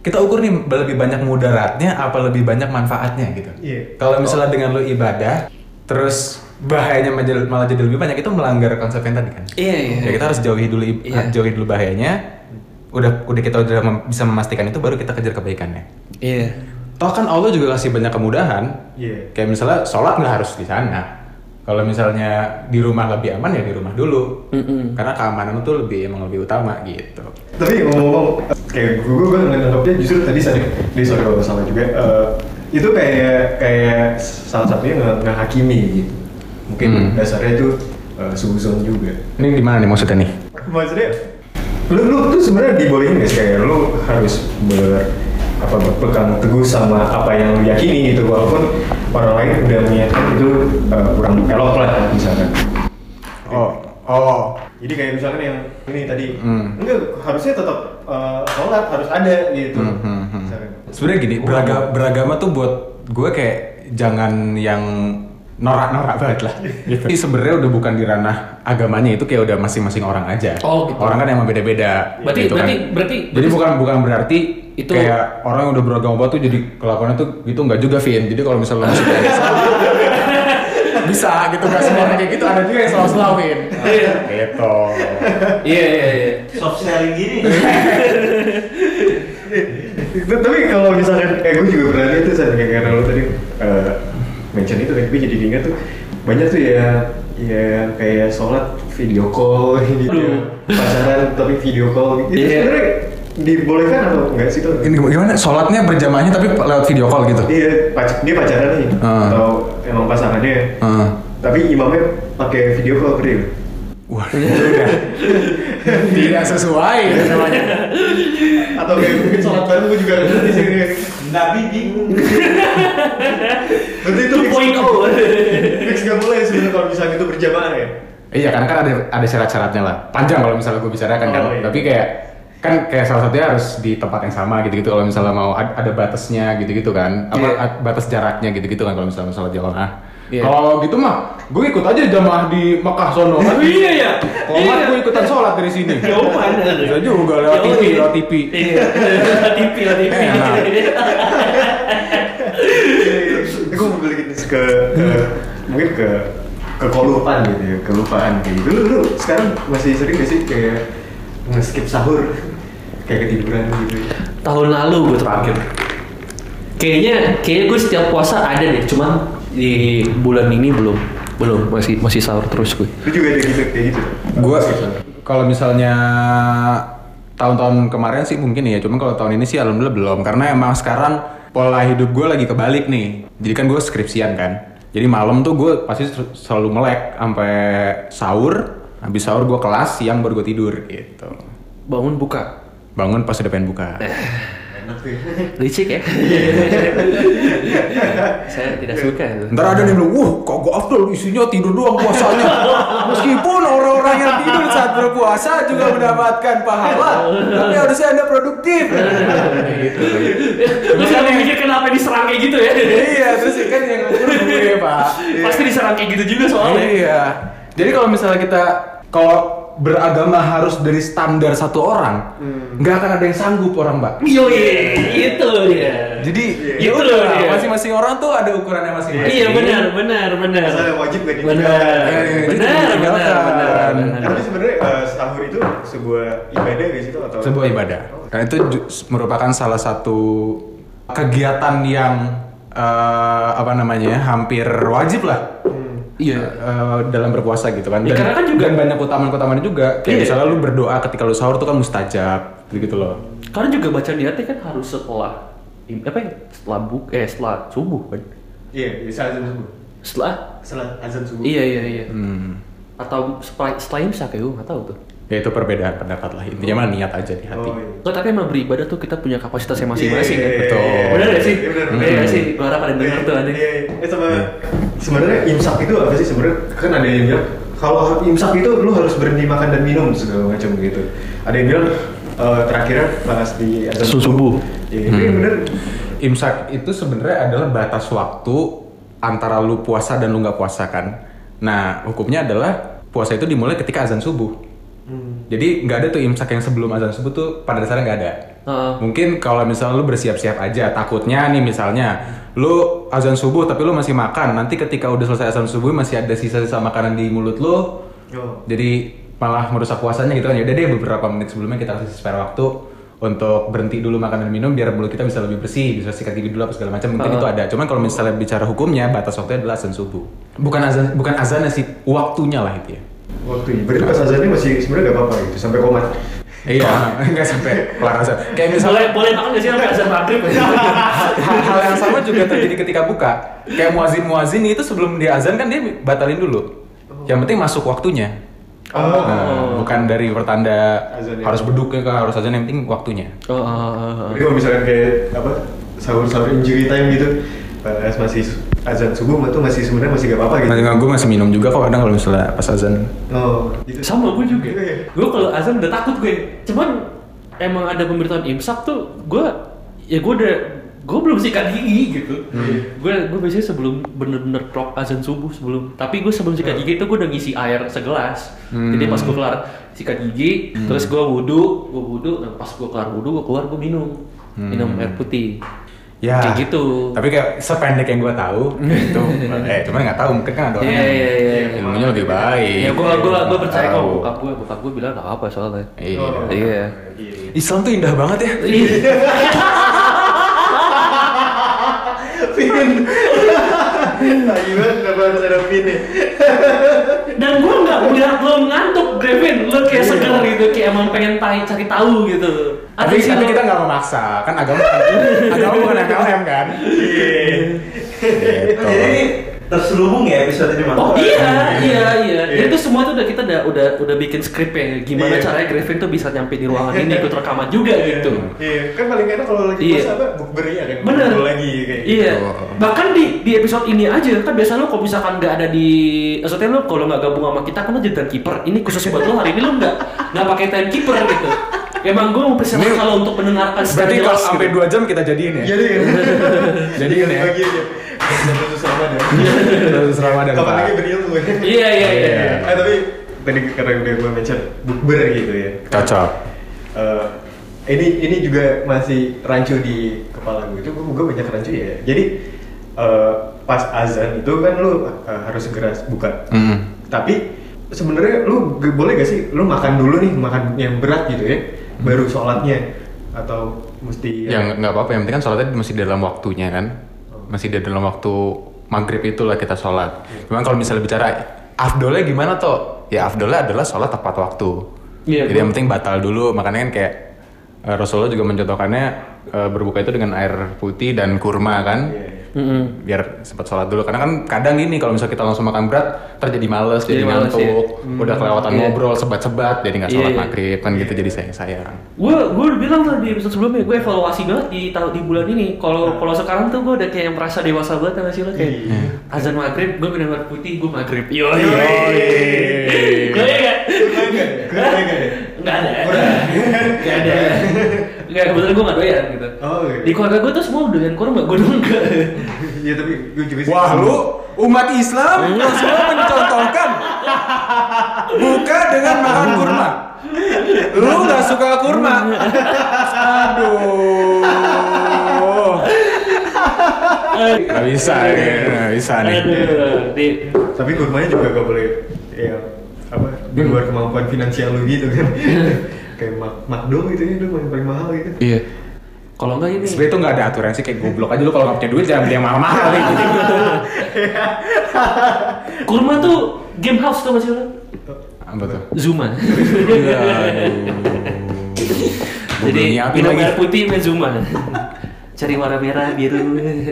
Kita ukur nih lebih banyak mudaratnya apa lebih banyak manfaatnya gitu. Iya. kalau misalnya dengan lu ibadah terus bahayanya malah jadi lebih banyak itu melanggar konsep yang tadi kan? Iya iya. Ya kita harus jauhi dulu Iya. jauhi dulu bahayanya udah udah kita udah mem- bisa memastikan itu baru kita kejar kebaikannya iya toh kan Allah juga kasih banyak kemudahan Iya. kayak misalnya sholat nggak harus di sana kalau misalnya di rumah lebih aman ya di rumah dulu Mm-mm. karena keamanan itu lebih emang lebih utama gitu Tapi ngomong-ngomong, kayak gue gue nganggapnya justru tadi sorry, di sorry kalau salah juga. eh, itu kayak kayak salah satunya nge ngehakimi gitu. Mungkin Hmm. dasarnya itu uh, suzon juga. ini di mana nih maksudnya nih Maksudnya, lu lu tuh sebenarnya dibolehin sih kayak lu harus ber apa berpegang teguh sama apa yang lu yakini gitu walaupun orang lain udah mengingatkan itu uh, kurang elok lah misalkan. oh oh Jadi kayak misalkan yang ini tadi, Hmm. enggak harusnya tetap uh, sholat harus ada gitu. Hmm, hmm, hmm. Sebenarnya gini beraga- beragama tuh buat gue kayak jangan yang norak-norak banget lah (laughs) gitu. Ini sebenarnya udah bukan di ranah agamanya itu kayak udah masing-masing orang aja. Oh, gitu. Orang kan emang beda-beda. Berarti- gitu kan. berarti- berarti- Jadi bukan bukan berarti Itu- kayak orang yang udah beragama banget tuh jadi kelakuannya tuh gitu nggak juga Vin. Jadi kalau misalnya lo masuk ke Islam, bisa gitu nggak semua orang kayak gitu ada juga yang selalu Vin. Iya. Gitu. iya iya iya soft selling gini (laughs) Itu- Tapi kalau misalkan, eh gue juga pernah lihat tuh saya kayak karena lo tadi uh, mention itu kan gue jadi ingat tuh banyak tuh ya ya kayak sholat video call (laughs) gitu Aduh. pacaran tapi video call gitu. itu Iya. sebenarnya dibolehkan atau enggak sih tuh? Ini gimana? Sholatnya berjamaahnya tapi lewat video call gitu. Iya, pac- dia pacaran nih Ah. atau emang pasangannya Heeh. tapi imamnya pakai video call dia. Wah, udah tidak sesuai itu namanya. Atau kayak mungkin sholat bareng gue juga ada di sini. Nabi bingung. Berarti itu fix, 2.0 fix gak boleh sebenarnya kalau misalnya itu berjamaah ya. Iya kan kan ada ada syarat-syaratnya lah. Panjang kalau misalnya gue bicarakan kan. Oh, iya. Tapi kayak kan kayak salah satunya harus di tempat yang sama gitu-gitu kalau misalnya mau ad- ada batasnya gitu-gitu kan. Apa Iya. batas jaraknya gitu-gitu kan kalau misalnya salat jamaah. Iya. Kalau gitu mah gue ikut aja jamaah di Mekah sono kan. (laughs) Iya ya. Kalau nggak gue ikutan sholat dari sini. Jauh mana? Bisa juga lewat TV, iya. lewat TV. Iya. TV lah TV. Enak. gue mau balik ke, ke mungkin ke kekolupaan gitu ya, kelupaan kayak gitu. Lu, lu sekarang masih sering gak sih kayak nge-skip sahur kayak ketiduran gitu? Tahun lalu gue terakhir. Kayaknya, kayaknya gue setiap puasa ada deh, cuman di bulan ini belum, belum masih masih sahur terus gue. Lu juga ada gitu kayak gitu? Gue kalau misalnya tahun-tahun kemarin sih mungkin ya, cuman kalau tahun ini sih alhamdulillah belum karena emang sekarang pola hidup gue lagi kebalik nih. Jadi kan gue skripsian kan. Jadi malam tuh gue pasti sel- selalu melek sampai sahur, habis sahur gue kelas, siang baru gue tidur gitu. Bangun buka. Bangun pas udah pengen buka. Enak tuh. Licik ya? (laughs) Saya tidak suka itu. Ntar ada yang bilang, wah kok gue afdol isinya tidur doang puasanya. Meskipun orang-orang yang tidur saat berpuasa juga mendapatkan pahala, tapi harusnya anda produktif. (laughs) gitu. Lu sekarang mikir kenapa diserang kayak gitu ya? iya, terus kan yang ngukur gue pak. Pasti diserang kayak gitu juga soalnya. Iya. Jadi kalau misalnya kita kalau beragama harus dari standar satu orang, nggak akan ada yang sanggup orang mbak. Yo itu dia. Jadi Iya, ya itu udah dia. masing-masing orang tuh ada ukurannya masing-masing. Iya benar benar benar. Asal wajib gak Benar. ditinggal. Iya, iya, itu Benar benar benar. benar. Tapi sebenarnya eh, sahur itu sebuah ibadah gak sih itu atau? sebuah ibadah. Karena itu ju- merupakan salah satu kegiatan yang eh, apa namanya hampir wajib lah. Iya. eh, dalam berpuasa gitu kan. Ya, karena kan juga- dan banyak keutamaan-keutamaan juga. Kayak Iya. misalnya lu berdoa ketika lu sahur tuh kan mustajab gitu loh. Karena juga baca niatnya kan harus setelah apa ya? Setelah buk eh setelah subuh kan. Iya, bisa azan subuh. Setelah Setelah azan subuh. Iya iya iya. Hmm. Atau setelah setelah imsak ya gue nggak tahu tuh. Ya itu perbedaan pendapat lah. Intinya mah niat aja di hati. Oh, iya. Nggak, tapi emang beribadah tuh kita punya kapasitasnya masing-masing Iya, kan. iya, Betul. iya, iya. Bener gak sih? Iya, bener. Iya nggak sih? Gue harap ada yang denger tuh ada. Iya, iya. Eh sama sebenarnya imsak itu apa sih sebenarnya? Kan ada yang bilang kalau imsak itu lu harus berhenti makan dan minum segala macam gitu. Ada yang bilang eh, terakhirnya pas di azan Subuh. Iya, itu yang bener. Imsak itu sebenarnya adalah batas waktu antara lu puasa dan lu nggak puasa kan. Nah hukumnya adalah puasa itu dimulai ketika azan subuh. Jadi nggak ada tuh imsak yang sebelum azan subuh tuh pada dasarnya nggak ada. Heeh. Mungkin kalau misalnya lu bersiap-siap aja, takutnya nih misalnya lu azan subuh tapi lu masih makan, nanti ketika udah selesai azan subuh masih ada sisa-sisa makanan di mulut lu, Oh. jadi malah merusak puasanya gitu kan. Ya udah deh beberapa menit sebelumnya kita kasih spare waktu untuk berhenti dulu makan dan minum biar mulut kita bisa lebih bersih, bisa sikat gigi dulu apa segala macam. Mungkin itu ada. Cuman kalau misalnya bicara hukumnya batas waktunya adalah azan subuh. Bukan azan bukan azannya sih, waktunya lah itu ya. Waktunya. Berarti pas azannya masih sebenarnya gak apa-apa gitu sampai komat. Iya, enggak (laughs) sampai kelar azan. Kayak misalnya Boleh boleh makan nggak sih sampai azan maghrib? (laughs) hal, hal yang sama juga terjadi (laughs) ketika buka. Kayak muazin muazin itu sebelum dia azan kan dia batalin dulu. Yang penting masuk waktunya. Oh. Nah, bukan dari pertanda Azan ya. harus beduk kah, harus azan yang penting waktunya. Oh, oh, oh, oh. Jadi kalau misalkan kayak apa sahur-sahur injury time gitu pas masih azan subuh itu masih sebenarnya masih gak apa-apa gitu. Masih gue masih minum juga kok kadang kalau misalnya pas azan. Oh, gitu. Sama gue juga. Iya, iya. Gue kalau azan udah takut gue. Cuman emang ada pemberitahuan imsak tuh gue ya gue udah gue belum sikat gigi gitu. Gue gue biasanya sebelum bener-bener prok azan subuh sebelum. Tapi gue sebelum sikat gigi itu gue udah ngisi air segelas. Jadi pas gue kelar sikat gigi, terus gue wudhu, gue wudhu, nah pas gue kelar wudhu gue keluar gue minum, minum air putih. Ya. Kayak gitu. Tapi kayak sependek yang gue tahu itu, (laughs) eh cuman nggak tahu mungkin kan ada orang Iya yang iya iya. ilmunya lebih baik. Ya gue gue gue percaya kok bokap gue bokap gue bilang gak apa soalnya. Iya. Iya. Islam tuh indah banget ya. Iya. Pin. Nah, gimana kenapa harus ada pin? Dan gue nggak melihat lo ngantuk, Grevin. Lo kayak seger gitu, kayak emang pengen tahu, cari tahu gitu. Tapi, sih tapi kita nggak memaksa, kan agama agama bukan MLM kan. Iya. Gitu. Jadi terselubung ya episode ini? Oh iya, iya, iya. Iya. Itu semua tuh udah kita udah udah udah bikin skrip ya. Gimana Iya. caranya Griffin tuh bisa nyampe di ruangan ini ikut rekaman juga gitu. Iya, kan paling enak kalau lagi Iya. puasa apa? Bukber ya kan. Bener. Lagi kayak gitu. Iya. Bahkan di di episode ini aja kan biasa lo kalau misalkan nggak ada di maksudnya lo kalau nggak gabung sama kita kan lo jadi timekeeper. Ini khusus buat lo hari ini lo nggak nggak pakai timekeeper gitu. Emang gue mempersiapkan kalau untuk mendengarkan secara Berarti kalau sampai gitu. 2 jam kita jadiin ya? Jadi kan. (laughs) Jadiin ya? Terus Ramadan Kapan lagi berilmu ya? Iya iya iya. Iya. Eh tapi tadi karena udah gue mention bukber gitu ya. Cocok. Eh, ini ini juga masih rancu di kepala gue itu gue banyak rancu ya. Jadi eh, pas azan itu kan lu eh, harus segera buka. Hmm. Tapi sebenarnya lu boleh gak sih lu makan dulu nih makan yang berat gitu ya, baru sholatnya atau mesti Ya nggak apa-apa, yang penting kan sholatnya masih dalam waktunya kan Masih di dalam waktu maghrib itulah kita sholat Cuman kalau misalnya bicara afdolnya gimana toh? Ya afdolnya adalah sholat tepat waktu Iya, Jadi gua- yang penting batal dulu, makanya kan kayak eh, Rasulullah juga mencontohkannya eh, berbuka itu dengan air putih dan kurma kan Iya. Mm-mm. biar sempat sholat dulu. Karena kan kadang gini kalau misalnya kita langsung makan berat terjadi males Jadi jadi, males, ngantuk. udah kelewatan Iya. ngobrol sebat-sebat jadi nggak Iya, sholat iya. maghrib kan gitu jadi sayang sayang gue gue udah bilang tuh di episode sebelumnya gue evaluasi banget di tahun di bulan ini. Kalau kalau sekarang tuh gue udah kayak merasa dewasa banget sama sih lo? Kayak Iya. azan maghrib gue minum air putih gue maghrib. Yo yo gue ya Kurma nggak ya? nggak ada. Nggak ada nggak kebetulan gue nggak doyan gitu Oh, iya. di keluarga gue tuh semua doyan kurma gue doang enggak (laughs) Iya tapi gue juga sih. Wah lu umat Islam lu semua mencontohkan buka dengan makan kurma. Lu nggak suka kurma? Aduh. Gak bisa nih, gak bisa nih. Tapi kurmanya juga gak boleh ya apa di luar kemampuan finansial lu gitu kan. (laughs) Kayak mak makdo gitu ya, itu paling paling mahal gitu. Iya. kalau enggak ini Sebenernya itu nggak ada aturan sih kayak goblok aja lu kalau nggak punya duit jangan beli yang mahal-mahal (laughs) gitu. kurma tuh game house tuh masih lo Apa tuh? Zuma Iya, Jadi minum lagi? air putih main Zuma. Cari warna merah, biru,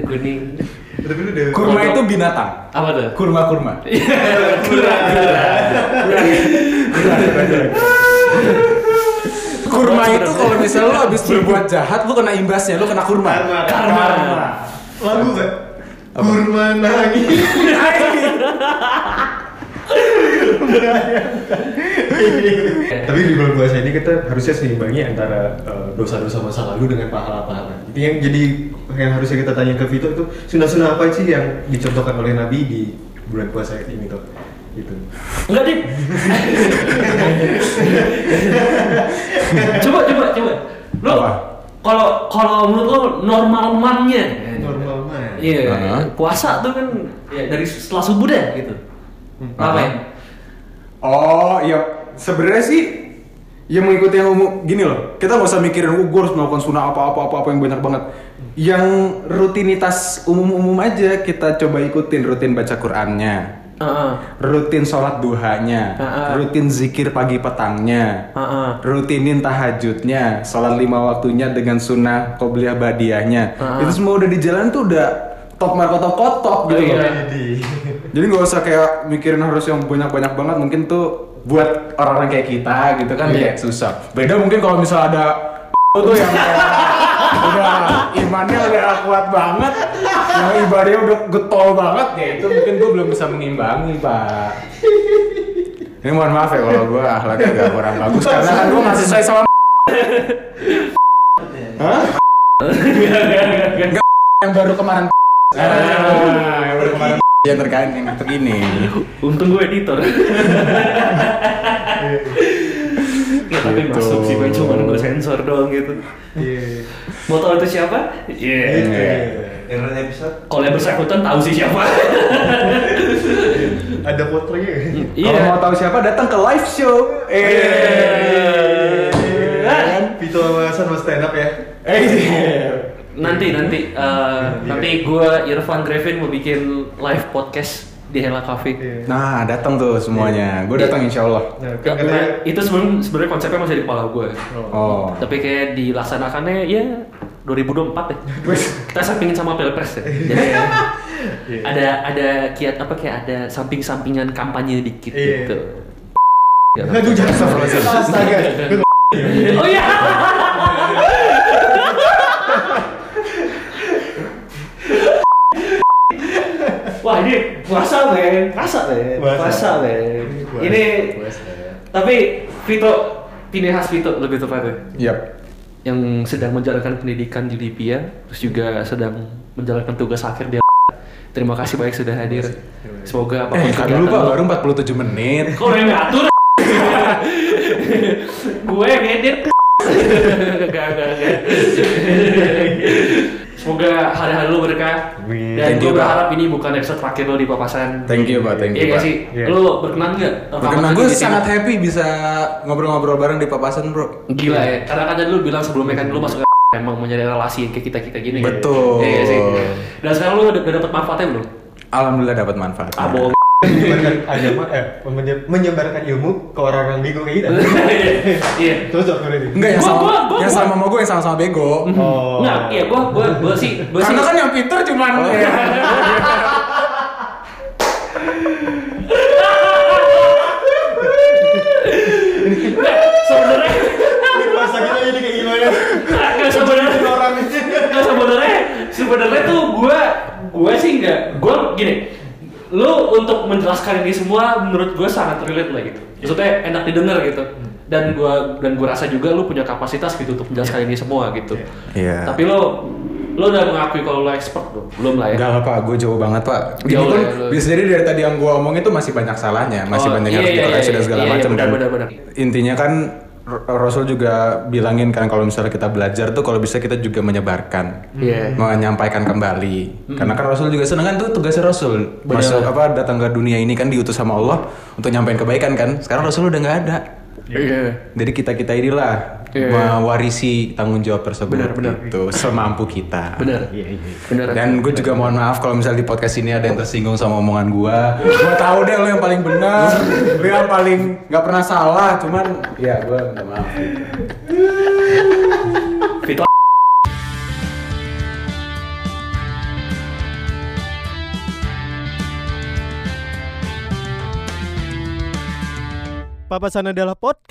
kuning. Tapi lu udah Kurma itu binatang. Apa tuh? Kurma-kurma. (laughs) Kurang, Kurma itu kalau misalnya lo habis berbuat jahat, lo kena imbasnya, lo kena kurma. Karma. lagu gak? Kurma nangis. (laughs) Tapi di bulan puasa ini kita harusnya seimbangi antara eh, dosa-dosa masa lalu dengan pahala-pahala. Itu yang jadi yang harusnya kita tanya ke Vito itu sunnah-sunnah apa sih yang dicontohkan oleh Nabi di bulan puasa ini tuh? Gitu. Enggak, Dik. coba, coba, coba. Lo kalau kalau menurut lo normal mannya Normal mah. Iya, Hah? puasa tuh kan ya dari setelah subuh deh gitu. Apa ya? Oh, ya sebenarnya sih ya mengikuti yang umum gini loh. Kita nggak usah mikirin oh, gue harus melakukan sunnah apa apa apa apa yang banyak banget. Yang rutinitas umum-umum aja kita coba ikutin rutin baca Qur'annya, Heeh. rutin sholat duhanya, ah. rutin zikir pagi petangnya, Heeh. rutinin tahajudnya, sholat lima waktunya dengan sunnah qobliyah badiahnya. Ah. Itu semua udah di jalan tuh udah top marko top kotok gitu Oh, iya. Jadi nggak usah kayak mikirin harus yang banyak-banyak banget mungkin tuh buat orang-orang kayak kita gitu kan Iya. kayak susah. Beda mungkin kalau misalnya ada (laughs) tuh yang kayak udah imannya udah kuat banget, yang ibadahnya udah getol banget ya itu mungkin gue belum bisa mengimbangi pak. Ini mohon maaf ya kalau gue akhlaknya agak kurang bagus karena kan gue masih sesuai sama Hah? Enggak yang baru kemarin Ah, yang baru kemarin yang terkait yang begini. Untung gue editor. ya, tapi Gitu. masuk sih, gue cuma gue sensor doang gitu. Iya. Mau tahu itu siapa? Iya. Iya. Yang lain episode Kalau yang bersangkutan tahu sih siapa. (laughs) Ada fotonya kan? Kalau mau tahu siapa datang ke live show. Eh. Kan Vito sama Hasan mau stand up ya? Eh. nanti nanti eh, nanti gue Irfan Grevin mau bikin live podcast di Hela Cafe. Nah, datang tuh semuanya. Gue datang insya Allah. Nah, Ya, kan katanya itu sebenarnya sebenarnya konsepnya masih di kepala gue. Oh. Tapi kayak dilaksanakannya ya 2024 deh. (laughs) Kita sampingin sama Pilpres ya. (laughs) Jadi ya, ada ada kiat apa kayak ada samping-sampingan kampanye dikit Iya. gitu. Ya. Aduh jangan (laughs) Astaga. Oh iya. Wah ini puasa men, puasa men, Puasa. men. Ini Puasa. tapi Vito, Pinehas Vito lebih tepatnya Yap. yang sedang menjalankan pendidikan di Libya, terus juga sedang menjalankan tugas akhir di Terima kasih banyak sudah hadir. Semoga apa pun Eh, kan dulu Pak, baru 47 menit. (laughs) Kok udah ngatur? (laughs) gue yang edit. Gak, gak, gak. (laughs) Semoga hari-hari lu berkah. Amin. Dan gue berharap ini bukan episode terakhir lo di papasan. Thank you, Pak. Thank you, Iya gak sih? Iya. Lu berkenan gak? Karena gue sangat happy bisa ngobrol-ngobrol bareng di papasan, bro. Gila ya. Karena kan tadi lu bilang sebelumnya kan lu masuk ke (laughs) emang mencari relasi yang kayak kita-kita gini. kan? Betul. Iya sih? Dan sekarang lu udah, udah dapet manfaatnya belum? Alhamdulillah dapat manfaat. Ah, bohong. Menyebarkan agama eh menye- menyebarkan ilmu ke orang-orang bego kayak kita. (laughs) Iya. Terus dong berarti. Enggak yang sama, gua- gua- yang sama sama gue yang sama-sama bego. Oh. Nggak, iya gua gua gua sih gua sih Karena kan yang pinter cuman ya. Nggak, sebenarnya Masa kita ini kayak gimana? nggak sebenarnya Orang nggak sebenarnya sebenarnya tuh gua gua sih nggak gua gini menjelaskan ini semua menurut gua sangat relate lah gitu. Maksudnya enak didengar gitu. Dan gua dan gua rasa juga lu punya kapasitas gitu untuk menjelaskan ini semua gitu. Iya. tapi lu lu udah mengakui kalau lu expert belum belum lah ya? Enggak lah pak, gue jauh banget pak. Jauh pun ya, bisa jadi dari tadi yang gue omongin tuh masih banyak salahnya, masih Oh, banyak iya, yang harus iya, dikoreksi iya, dan segala iya, iya, macam. benar, dan benar, benar. intinya kan Rasul juga bilangin kan kalau misalnya kita belajar tuh kalau bisa kita juga menyebarkan, Iya. menyampaikan kembali. Karena kan Rasul juga seneng kan tuh tugasnya Rasul. Masuk apa datang ke dunia ini kan diutus sama Allah untuk nyampein kebaikan kan. Sekarang Rasul udah nggak ada. iya Jadi kita kita inilah Iya. mewarisi tanggung jawab tersebut Benar, benar. itu semampu kita. benar Iya, benar Dan gue juga mohon maaf kalau misalnya di podcast ini ada yang tersinggung sama omongan gue. Gue tahu deh lo yang paling benar, lo yang paling nggak pernah salah. Cuman ya gue minta maaf. Vito Papasan adalah podcast